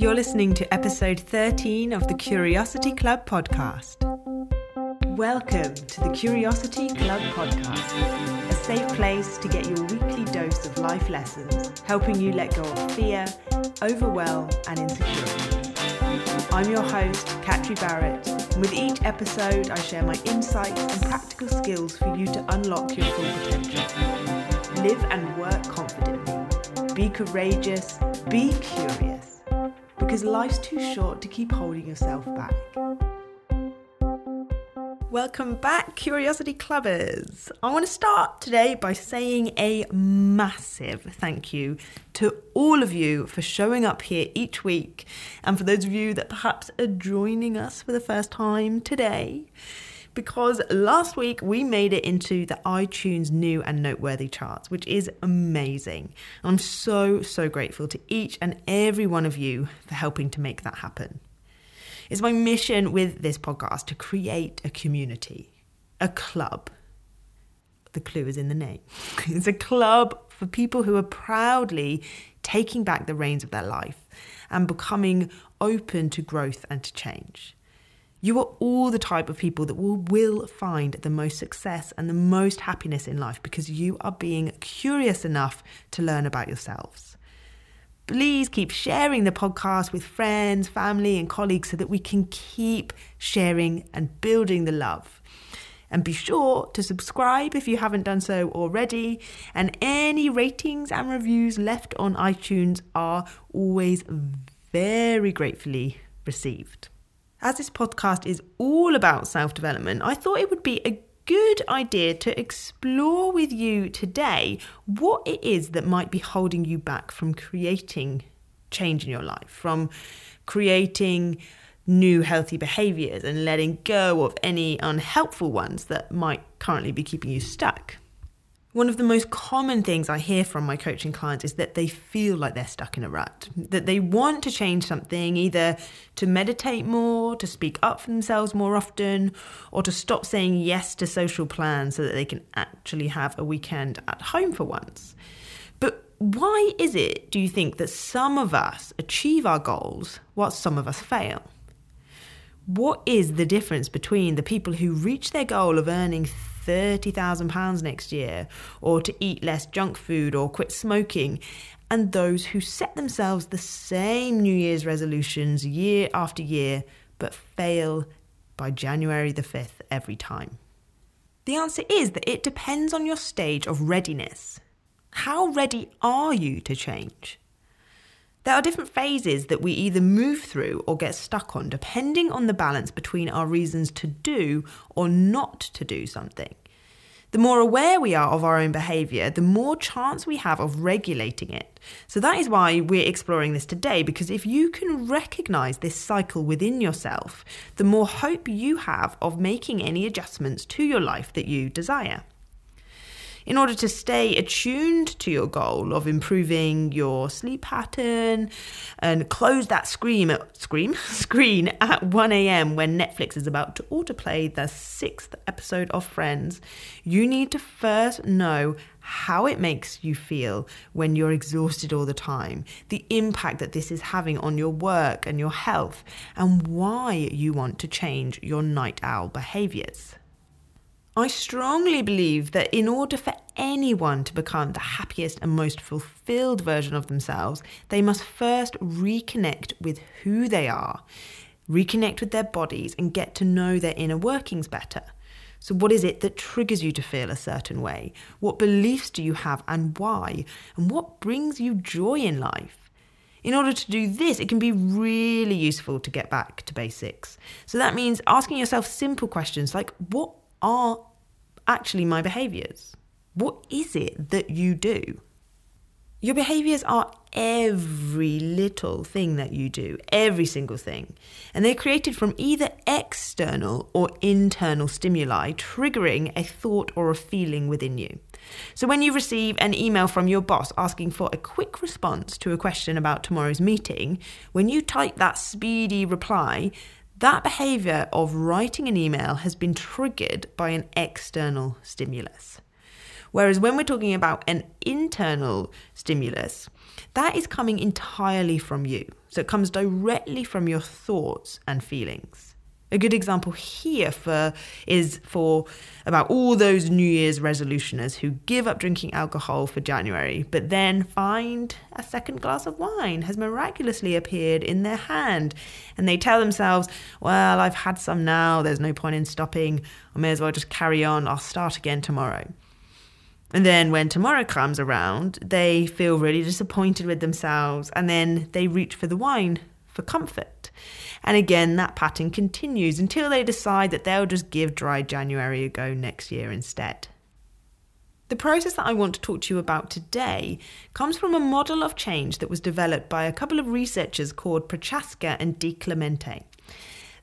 You're listening to episode 13 of the Curiosity Club podcast. Welcome to the Curiosity Club podcast, a safe place to get your weekly dose of life lessons, helping you let go of fear, overwhelm, and insecurity. I'm your host, Catri Barrett, and with each episode, I share my insights and practical skills for you to unlock your full potential. Live and work confidently. Be courageous. Be curious. Because life's too short to keep holding yourself back. Welcome back, Curiosity Clubbers. I want to start today by saying a massive thank you to all of you for showing up here each week, and for those of you that perhaps are joining us for the first time today. Because last week we made it into the iTunes new and noteworthy charts, which is amazing. I'm so, so grateful to each and every one of you for helping to make that happen. It's my mission with this podcast to create a community, a club. The clue is in the name. It's a club for people who are proudly taking back the reins of their life and becoming open to growth and to change. You are all the type of people that will, will find the most success and the most happiness in life because you are being curious enough to learn about yourselves please keep sharing the podcast with friends, family, and colleagues so that we can keep sharing and building the love. And be sure to subscribe if you haven't done so already. And any ratings and reviews left on iTunes are always very gratefully received. As this podcast is all about self development, I thought it would be a good idea to explore with you today what it is that might be holding you back from creating change in your life, from creating new healthy behaviors and letting go of any unhelpful ones that might currently be keeping you stuck. One of the most common things I hear from my coaching clients is that they feel like they're stuck in a rut, that they want to change something, either to meditate more, to speak up for themselves more often, or to stop saying yes to social plans so that they can actually have a weekend at home for once. But why is it, do you think, that some of us achieve our goals while some of us fail? What is the difference between the people who reach their goal of earning £30,000 next year, or to eat less junk food or quit smoking, and those who set themselves the same New Year's resolutions year after year but fail by January the 5th every time? The answer is that it depends on your stage of readiness. How ready are you to change? There are different phases that we either move through or get stuck on, depending on the balance between our reasons to do or not to do something. The more aware we are of our own behaviour, the more chance we have of regulating it. So, that is why we're exploring this today, because if you can recognise this cycle within yourself, the more hope you have of making any adjustments to your life that you desire in order to stay attuned to your goal of improving your sleep pattern and close that scream at, scream screen at 1 a.m. when Netflix is about to autoplay the sixth episode of Friends, you need to first know how it makes you feel when you're exhausted all the time, the impact that this is having on your work and your health, and why you want to change your night owl behaviors. I strongly believe that in order for anyone to become the happiest and most fulfilled version of themselves, they must first reconnect with who they are, reconnect with their bodies, and get to know their inner workings better. So, what is it that triggers you to feel a certain way? What beliefs do you have and why? And what brings you joy in life? In order to do this, it can be really useful to get back to basics. So that means asking yourself simple questions like what are actually my behaviors? What is it that you do? Your behaviors are every little thing that you do, every single thing. And they're created from either external or internal stimuli, triggering a thought or a feeling within you. So when you receive an email from your boss asking for a quick response to a question about tomorrow's meeting, when you type that speedy reply, that behavior of writing an email has been triggered by an external stimulus. Whereas when we're talking about an internal stimulus, that is coming entirely from you. So it comes directly from your thoughts and feelings. A good example here for is for about all those New Year's resolutioners who give up drinking alcohol for January, but then find a second glass of wine has miraculously appeared in their hand, and they tell themselves, "Well, I've had some now. There's no point in stopping. I may as well just carry on. I'll start again tomorrow." And then when tomorrow comes around, they feel really disappointed with themselves, and then they reach for the wine for comfort. And again, that pattern continues until they decide that they'll just give dry January a go next year instead. The process that I want to talk to you about today comes from a model of change that was developed by a couple of researchers called Prochaska and DiClemente.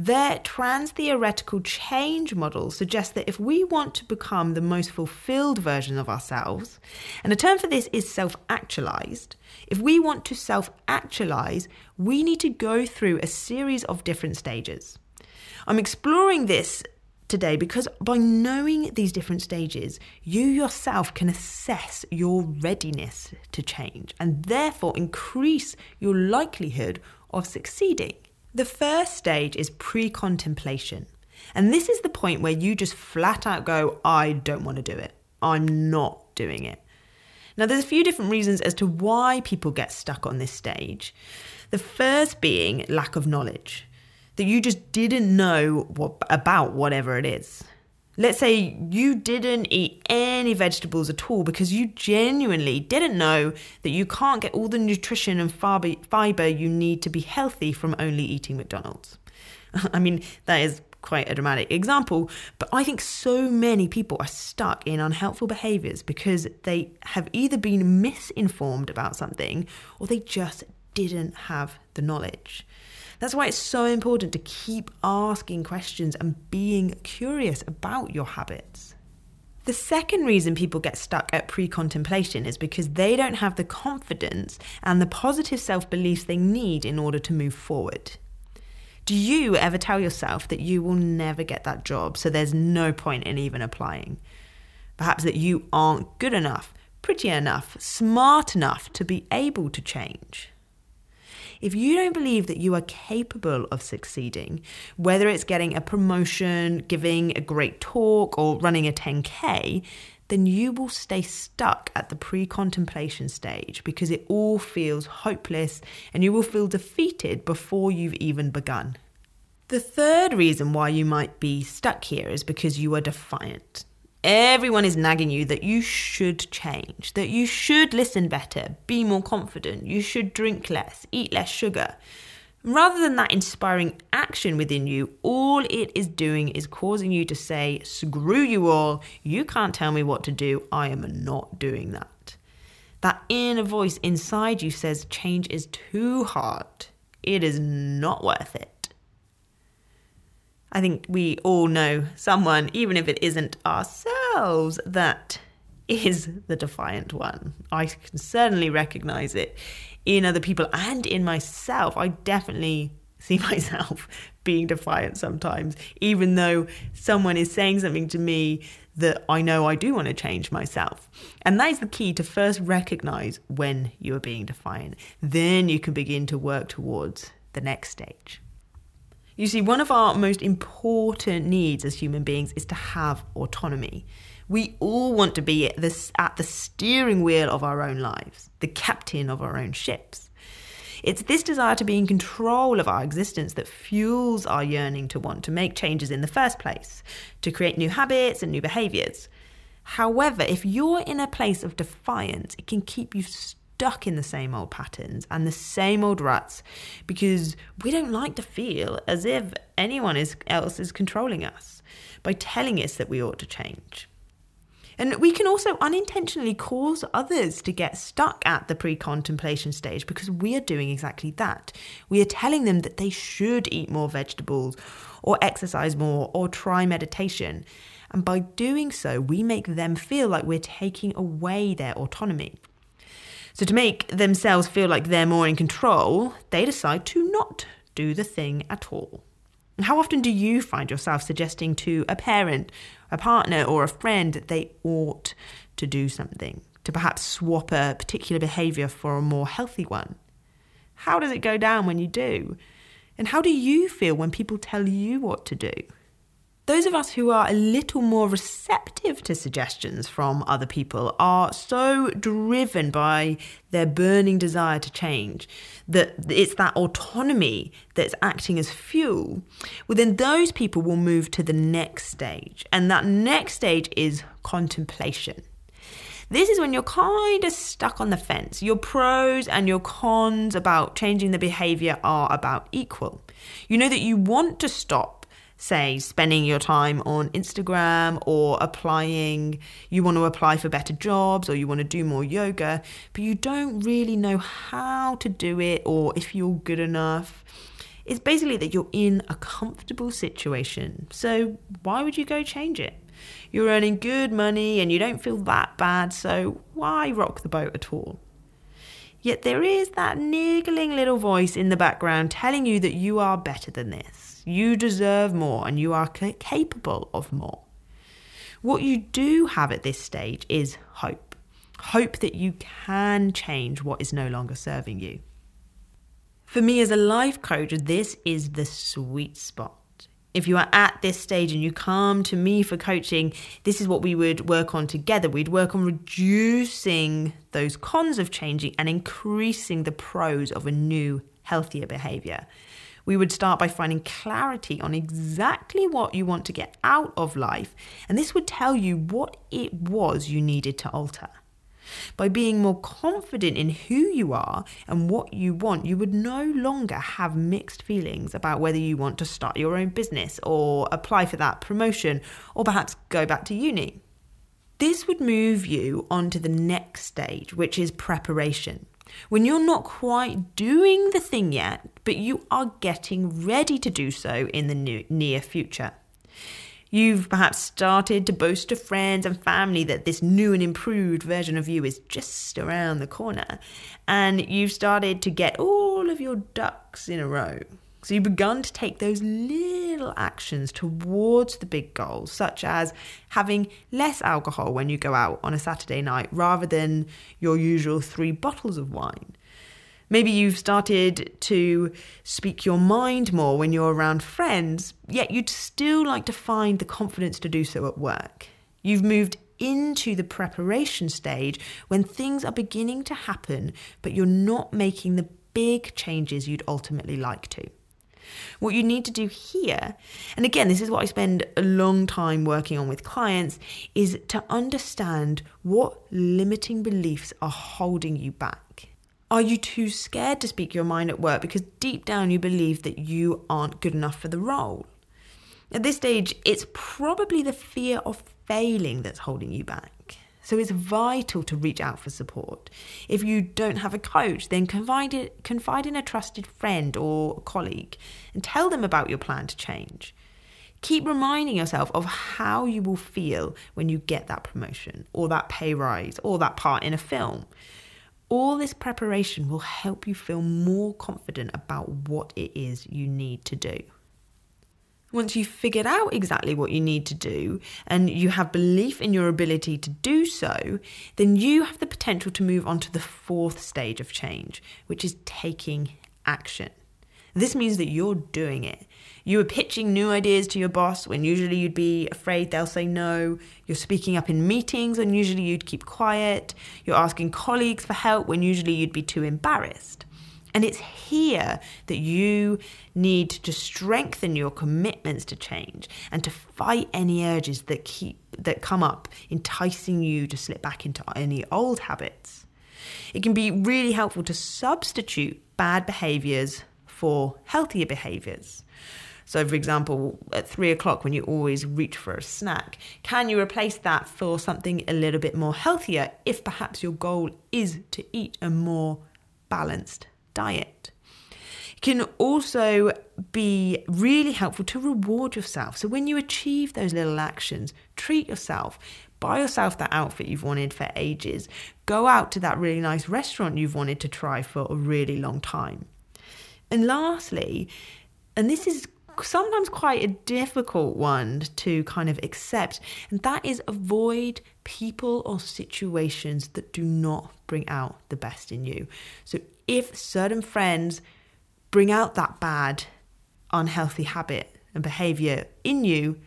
Their trans theoretical change model suggests that if we want to become the most fulfilled version of ourselves, and a term for this is self actualized, if we want to self actualize, we need to go through a series of different stages. I'm exploring this today because by knowing these different stages, you yourself can assess your readiness to change and therefore increase your likelihood of succeeding. The first stage is pre contemplation. And this is the point where you just flat out go, I don't want to do it. I'm not doing it. Now, there's a few different reasons as to why people get stuck on this stage. The first being lack of knowledge, that you just didn't know what, about whatever it is. Let's say you didn't eat any vegetables at all because you genuinely didn't know that you can't get all the nutrition and fiber you need to be healthy from only eating McDonald's. I mean, that is quite a dramatic example, but I think so many people are stuck in unhelpful behaviors because they have either been misinformed about something or they just didn't have the knowledge. That's why it's so important to keep asking questions and being curious about your habits. The second reason people get stuck at pre contemplation is because they don't have the confidence and the positive self beliefs they need in order to move forward. Do you ever tell yourself that you will never get that job, so there's no point in even applying? Perhaps that you aren't good enough, pretty enough, smart enough to be able to change. If you don't believe that you are capable of succeeding, whether it's getting a promotion, giving a great talk, or running a 10K, then you will stay stuck at the pre contemplation stage because it all feels hopeless and you will feel defeated before you've even begun. The third reason why you might be stuck here is because you are defiant. Everyone is nagging you that you should change, that you should listen better, be more confident, you should drink less, eat less sugar. Rather than that inspiring action within you, all it is doing is causing you to say, screw you all, you can't tell me what to do, I am not doing that. That inner voice inside you says change is too hard, it is not worth it. I think we all know someone, even if it isn't ourselves, that is the defiant one. I can certainly recognize it in other people and in myself. I definitely see myself being defiant sometimes, even though someone is saying something to me that I know I do want to change myself. And that is the key to first recognize when you are being defiant. Then you can begin to work towards the next stage. You see, one of our most important needs as human beings is to have autonomy. We all want to be at the, at the steering wheel of our own lives, the captain of our own ships. It's this desire to be in control of our existence that fuels our yearning to want to make changes in the first place, to create new habits and new behaviors. However, if you're in a place of defiance, it can keep you stuck in the same old patterns and the same old ruts because we don't like to feel as if anyone else is controlling us by telling us that we ought to change. And we can also unintentionally cause others to get stuck at the pre contemplation stage because we are doing exactly that. We are telling them that they should eat more vegetables or exercise more or try meditation. And by doing so, we make them feel like we're taking away their autonomy. So, to make themselves feel like they're more in control, they decide to not do the thing at all. How often do you find yourself suggesting to a parent, a partner, or a friend that they ought to do something, to perhaps swap a particular behavior for a more healthy one? How does it go down when you do? And how do you feel when people tell you what to do? Those of us who are a little more receptive to suggestions from other people are so driven by their burning desire to change that it's that autonomy that's acting as fuel. Well, then those people will move to the next stage. And that next stage is contemplation. This is when you're kind of stuck on the fence. Your pros and your cons about changing the behavior are about equal. You know that you want to stop say spending your time on Instagram or applying, you want to apply for better jobs or you want to do more yoga, but you don't really know how to do it or if you're good enough. It's basically that you're in a comfortable situation. So why would you go change it? You're earning good money and you don't feel that bad, so why rock the boat at all? Yet there is that niggling little voice in the background telling you that you are better than this you deserve more and you are capable of more. What you do have at this stage is hope. Hope that you can change what is no longer serving you. For me as a life coach, this is the sweet spot. If you are at this stage and you come to me for coaching, this is what we would work on together. We'd work on reducing those cons of changing and increasing the pros of a new, healthier behavior we would start by finding clarity on exactly what you want to get out of life, and this would tell you what it was you needed to alter. By being more confident in who you are and what you want, you would no longer have mixed feelings about whether you want to start your own business or apply for that promotion or perhaps go back to uni. This would move you on to the next stage, which is preparation when you're not quite doing the thing yet, but you are getting ready to do so in the near future. You've perhaps started to boast to friends and family that this new and improved version of you is just around the corner, and you've started to get all of your ducks in a row. So you've begun to take those little actions towards the big goals, such as having less alcohol when you go out on a Saturday night rather than your usual three bottles of wine. Maybe you've started to speak your mind more when you're around friends, yet you'd still like to find the confidence to do so at work. You've moved into the preparation stage when things are beginning to happen, but you're not making the big changes you'd ultimately like to. What you need to do here, and again, this is what I spend a long time working on with clients, is to understand what limiting beliefs are holding you back. Are you too scared to speak your mind at work because deep down you believe that you aren't good enough for the role? At this stage, it's probably the fear of failing that's holding you back. So it's vital to reach out for support. If you don't have a coach, then confide, it, confide in a trusted friend or colleague and tell them about your plan to change. Keep reminding yourself of how you will feel when you get that promotion or that pay rise or that part in a film. All this preparation will help you feel more confident about what it is you need to do. Once you've figured out exactly what you need to do and you have belief in your ability to do so, then you have the potential to move on to the fourth stage of change, which is taking action. This means that you're doing it. You are pitching new ideas to your boss when usually you'd be afraid they'll say no. You're speaking up in meetings when usually you'd keep quiet. You're asking colleagues for help when usually you'd be too embarrassed. And it's here that you need to strengthen your commitments to change and to fight any urges that keep that come up enticing you to slip back into any old habits. It can be really helpful to substitute bad behaviors for healthier behaviors. So, for example, at three o'clock when you always reach for a snack, can you replace that for something a little bit more healthier if perhaps your goal is to eat a more balanced diet. It can also be really helpful to reward yourself. So when you achieve those little actions, treat yourself. Buy yourself that outfit you've wanted for ages. Go out to that really nice restaurant you've wanted to try for a really long time. And lastly, and this is sometimes quite a difficult one to kind of accept, and that is avoid people or situations that do not bring out the best in you. So if certain friends bring out that bad, unhealthy habit and behavior in you,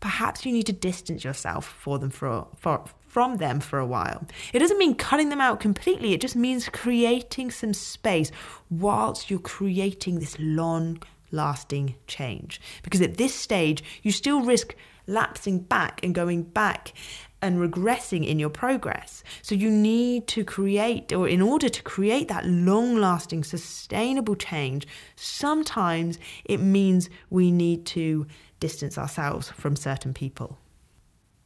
perhaps you need to distance yourself for them for, for from them for a while. It doesn't mean cutting them out completely, it just means creating some space whilst you're creating this long lasting change. Because at this stage, you still risk lapsing back and going back and regressing in your progress. So you need to create, or in order to create that long lasting, sustainable change, sometimes it means we need to distance ourselves from certain people.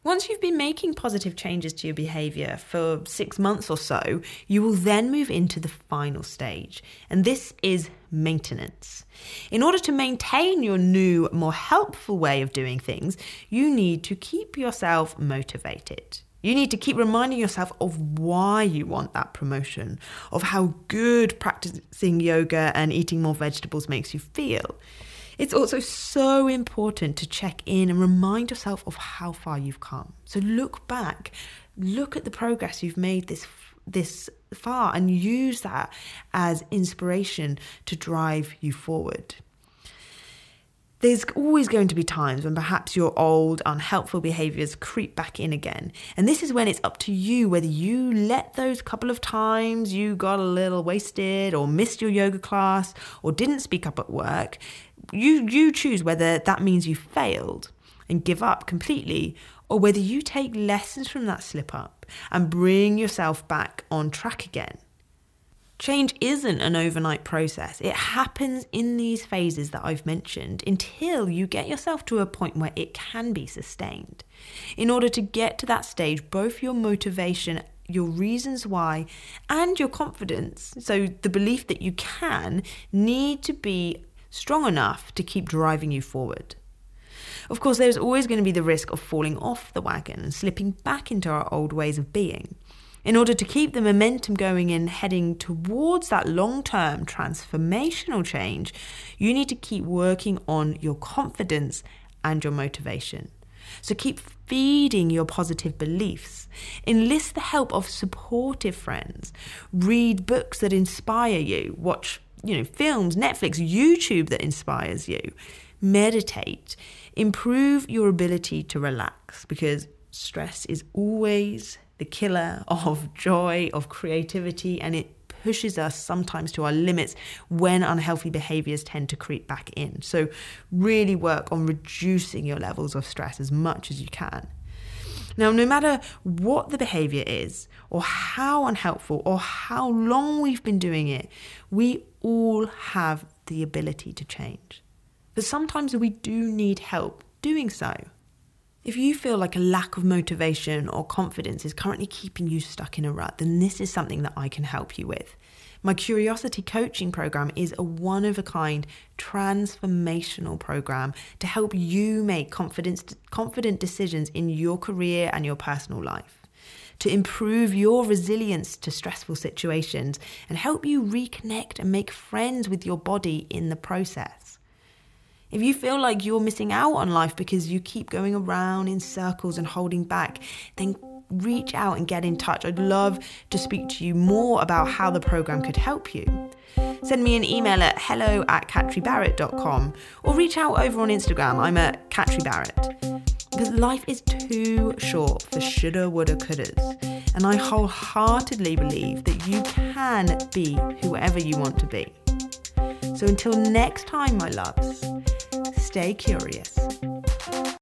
Once you've been making positive changes to your behavior for six months or so, you will then move into the final stage, and this is maintenance. In order to maintain your new, more helpful way of doing things, you need to keep yourself motivated. You need to keep reminding yourself of why you want that promotion, of how good practicing yoga and eating more vegetables makes you feel. It's also so important to check in and remind yourself of how far you've come. So look back, look at the progress you've made this this far and use that as inspiration to drive you forward. There's always going to be times when perhaps your old, unhelpful behaviors creep back in again. And this is when it's up to you whether you let those couple of times you got a little wasted or missed your yoga class or didn't speak up at work you you choose whether that means you failed and give up completely or whether you take lessons from that slip up and bring yourself back on track again. Change isn't an overnight process. It happens in these phases that I've mentioned until you get yourself to a point where it can be sustained. In order to get to that stage, both your motivation, your reasons why, and your confidence, so the belief that you can, need to be strong enough to keep driving you forward. Of course, there's always going to be the risk of falling off the wagon and slipping back into our old ways of being. In order to keep the momentum going and heading towards that long term transformational change, you need to keep working on your confidence and your motivation. So keep feeding your positive beliefs. Enlist the help of supportive friends. Read books that inspire you. Watch you know, films, Netflix, YouTube that inspires you. Meditate. Improve your ability to relax because stress is always the killer of joy, of creativity, and it pushes us sometimes to our limits when unhealthy behaviors tend to creep back in. So, really work on reducing your levels of stress as much as you can. Now, no matter what the behavior is, or how unhelpful, or how long we've been doing it, we all have the ability to change. But sometimes we do need help doing so. If you feel like a lack of motivation or confidence is currently keeping you stuck in a rut, then this is something that I can help you with. My Curiosity Coaching Program is a one of a kind transformational program to help you make confident, confident decisions in your career and your personal life to improve your resilience to stressful situations and help you reconnect and make friends with your body in the process. If you feel like you're missing out on life because you keep going around in circles and holding back, then reach out and get in touch. I'd love to speak to you more about how the program could help you. Send me an email at hello at catribarrett.com or reach out over on Instagram. I'm at catribarrett. Because life is too short for shoulda, woulda, couldas. And I wholeheartedly believe that you can be whoever you want to be. So until next time, my loves, stay curious.